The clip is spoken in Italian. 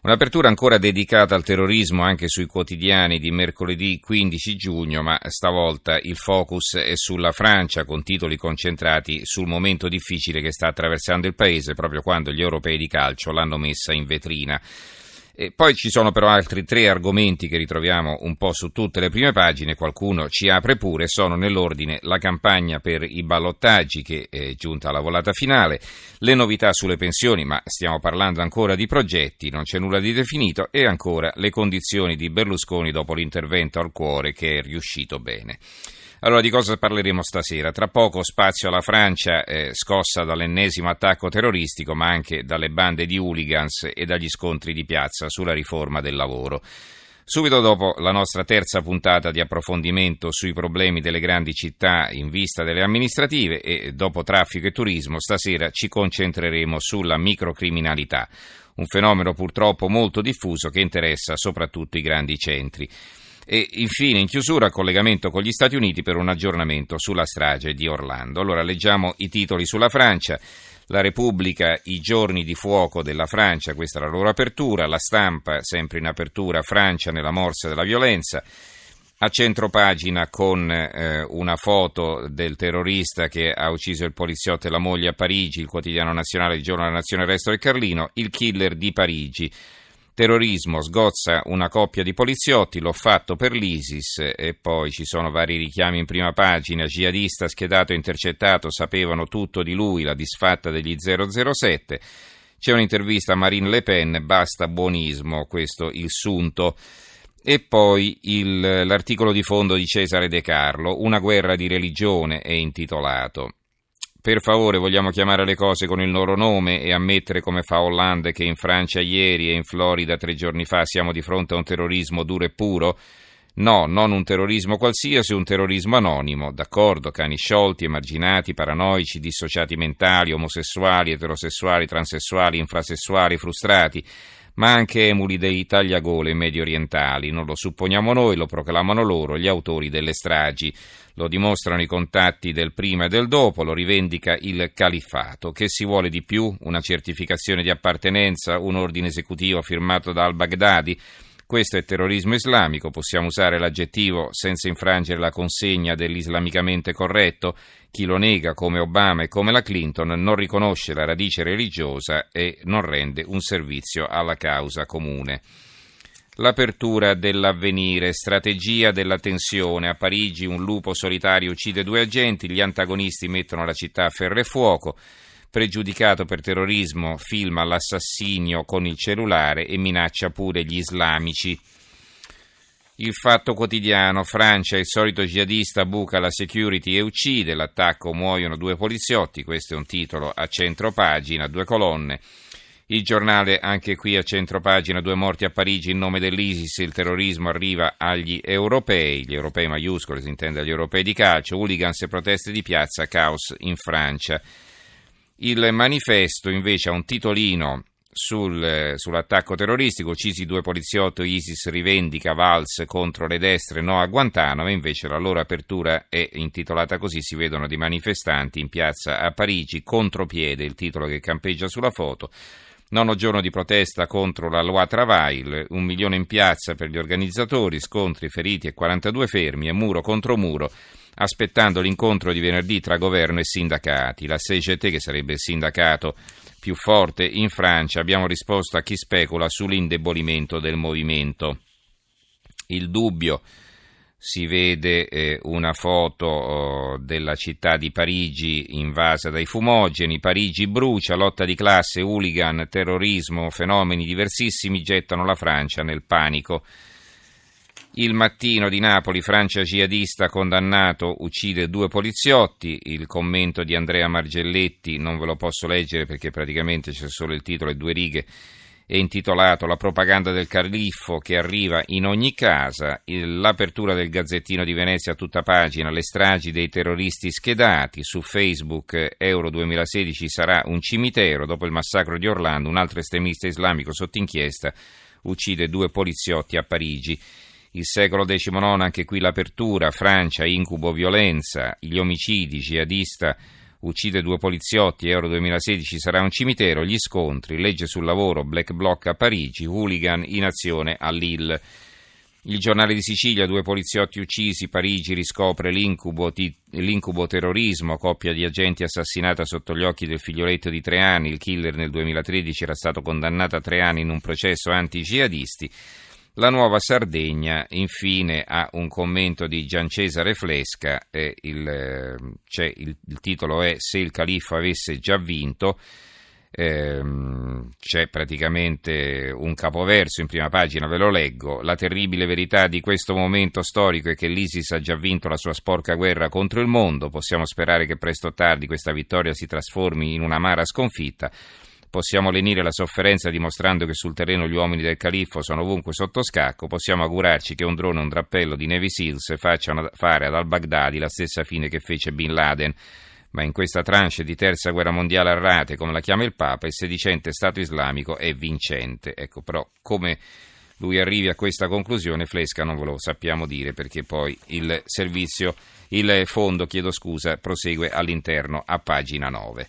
Un'apertura ancora dedicata al terrorismo anche sui quotidiani di mercoledì 15 giugno, ma stavolta il focus è sulla Francia con titoli concentrati sul momento difficile che sta attraversando il paese proprio quando gli europei di calcio l'hanno messa in vetrina. E poi ci sono però altri tre argomenti che ritroviamo un po' su tutte le prime pagine, qualcuno ci apre pure, sono nell'ordine la campagna per i ballottaggi che è giunta alla volata finale, le novità sulle pensioni, ma stiamo parlando ancora di progetti, non c'è nulla di definito, e ancora le condizioni di Berlusconi dopo l'intervento al cuore che è riuscito bene. Allora di cosa parleremo stasera? Tra poco spazio alla Francia eh, scossa dall'ennesimo attacco terroristico ma anche dalle bande di hooligans e dagli scontri di piazza sulla riforma del lavoro. Subito dopo la nostra terza puntata di approfondimento sui problemi delle grandi città in vista delle amministrative e dopo traffico e turismo stasera ci concentreremo sulla microcriminalità, un fenomeno purtroppo molto diffuso che interessa soprattutto i grandi centri. E infine, in chiusura, collegamento con gli Stati Uniti per un aggiornamento sulla strage di Orlando. Allora, leggiamo i titoli sulla Francia. La Repubblica, i giorni di fuoco della Francia, questa è la loro apertura. La stampa, sempre in apertura, Francia nella morsa della violenza. A centro pagina con eh, una foto del terrorista che ha ucciso il poliziotto e la moglie a Parigi, il quotidiano nazionale il giorno della nazione Resto del Carlino, il killer di Parigi. Terrorismo, sgozza una coppia di poliziotti, l'ho fatto per l'ISIS e poi ci sono vari richiami in prima pagina, jihadista schedato e intercettato, sapevano tutto di lui, la disfatta degli 007. C'è un'intervista a Marine Le Pen, basta buonismo, questo il sunto. E poi il, l'articolo di fondo di Cesare De Carlo, Una guerra di religione è intitolato. Per favore, vogliamo chiamare le cose con il loro nome e ammettere come fa Hollande che in Francia ieri e in Florida tre giorni fa siamo di fronte a un terrorismo duro e puro? No, non un terrorismo qualsiasi, un terrorismo anonimo, d'accordo, cani sciolti, emarginati, paranoici, dissociati mentali, omosessuali, eterosessuali, transessuali, infrasessuali, frustrati, ma anche emuli dei tagliagole medio orientali, non lo supponiamo noi, lo proclamano loro, gli autori delle stragi. Lo dimostrano i contatti del prima e del dopo, lo rivendica il califfato. Che si vuole di più? Una certificazione di appartenenza, un ordine esecutivo firmato da al-Baghdadi? Questo è terrorismo islamico, possiamo usare l'aggettivo senza infrangere la consegna dell'islamicamente corretto? Chi lo nega come Obama e come la Clinton non riconosce la radice religiosa e non rende un servizio alla causa comune. L'apertura dell'avvenire, strategia della tensione. A Parigi un lupo solitario uccide due agenti, gli antagonisti mettono la città a ferro e fuoco. Pregiudicato per terrorismo, filma l'assassinio con il cellulare e minaccia pure gli islamici. Il fatto quotidiano, Francia, il solito jihadista buca la security e uccide, l'attacco muoiono due poliziotti, questo è un titolo a centro pagina, due colonne. Il giornale, anche qui a centro pagina, due morti a Parigi in nome dell'ISIS, il terrorismo arriva agli europei, gli europei maiuscoli, si intende agli europei di calcio, hooligans e proteste di piazza, caos in Francia. Il manifesto invece ha un titolino sul, sull'attacco terroristico, uccisi due poliziotti, ISIS rivendica Valls contro le destre, no a Guantanamo, invece la loro apertura è intitolata così, si vedono dei manifestanti in piazza a Parigi, contropiede, il titolo che campeggia sulla foto, Nono giorno di protesta contro la Loi Travail, un milione in piazza per gli organizzatori, scontri, feriti e 42 fermi e muro contro muro, aspettando l'incontro di venerdì tra governo e sindacati. La CGT, che sarebbe il sindacato più forte in Francia, abbiamo risposto a chi specula sull'indebolimento del movimento. Il dubbio si vede eh, una foto oh, della città di Parigi invasa dai fumogeni, Parigi brucia, lotta di classe, hooligan, terrorismo, fenomeni diversissimi gettano la Francia nel panico. Il mattino di Napoli, Francia jihadista condannato, uccide due poliziotti. Il commento di Andrea Margelletti non ve lo posso leggere perché praticamente c'è solo il titolo e due righe è intitolato La propaganda del califfo che arriva in ogni casa, l'apertura del Gazzettino di Venezia a tutta pagina, le stragi dei terroristi schedati, su Facebook Euro 2016 sarà un cimitero, dopo il massacro di Orlando un altro estremista islamico sotto inchiesta uccide due poliziotti a Parigi. Il secolo XIX, anche qui l'apertura, Francia, incubo, violenza, gli omicidi, jihadista uccide due poliziotti, Euro 2016 sarà un cimitero, gli scontri, legge sul lavoro, black bloc a Parigi, hooligan in azione a Lille. Il giornale di Sicilia, due poliziotti uccisi, Parigi riscopre l'incubo, ti, l'incubo, terrorismo, coppia di agenti assassinata sotto gli occhi del figlioletto di tre anni, il killer nel 2013 era stato condannato a tre anni in un processo anti-jihadisti. La nuova Sardegna, infine, ha un commento di Gian Cesare Flesca, eh, il, il, il, titolo è Se il califfo avesse già vinto, eh, c'è praticamente un capoverso in prima pagina, ve lo leggo, la terribile verità di questo momento storico è che l'ISIS ha già vinto la sua sporca guerra contro il mondo, possiamo sperare che presto o tardi questa vittoria si trasformi in un'amara sconfitta. Possiamo lenire la sofferenza dimostrando che sul terreno gli uomini del califfo sono ovunque sotto scacco. Possiamo augurarci che un drone o un drappello di Navy Seals facciano fare ad al-Baghdadi la stessa fine che fece Bin Laden. Ma in questa tranche di terza guerra mondiale a rate, come la chiama il Papa, il sedicente Stato islamico è vincente. Ecco, però, come lui arrivi a questa conclusione, Flesca non ve lo sappiamo dire perché poi il servizio, il fondo, chiedo scusa, prosegue all'interno a pagina 9.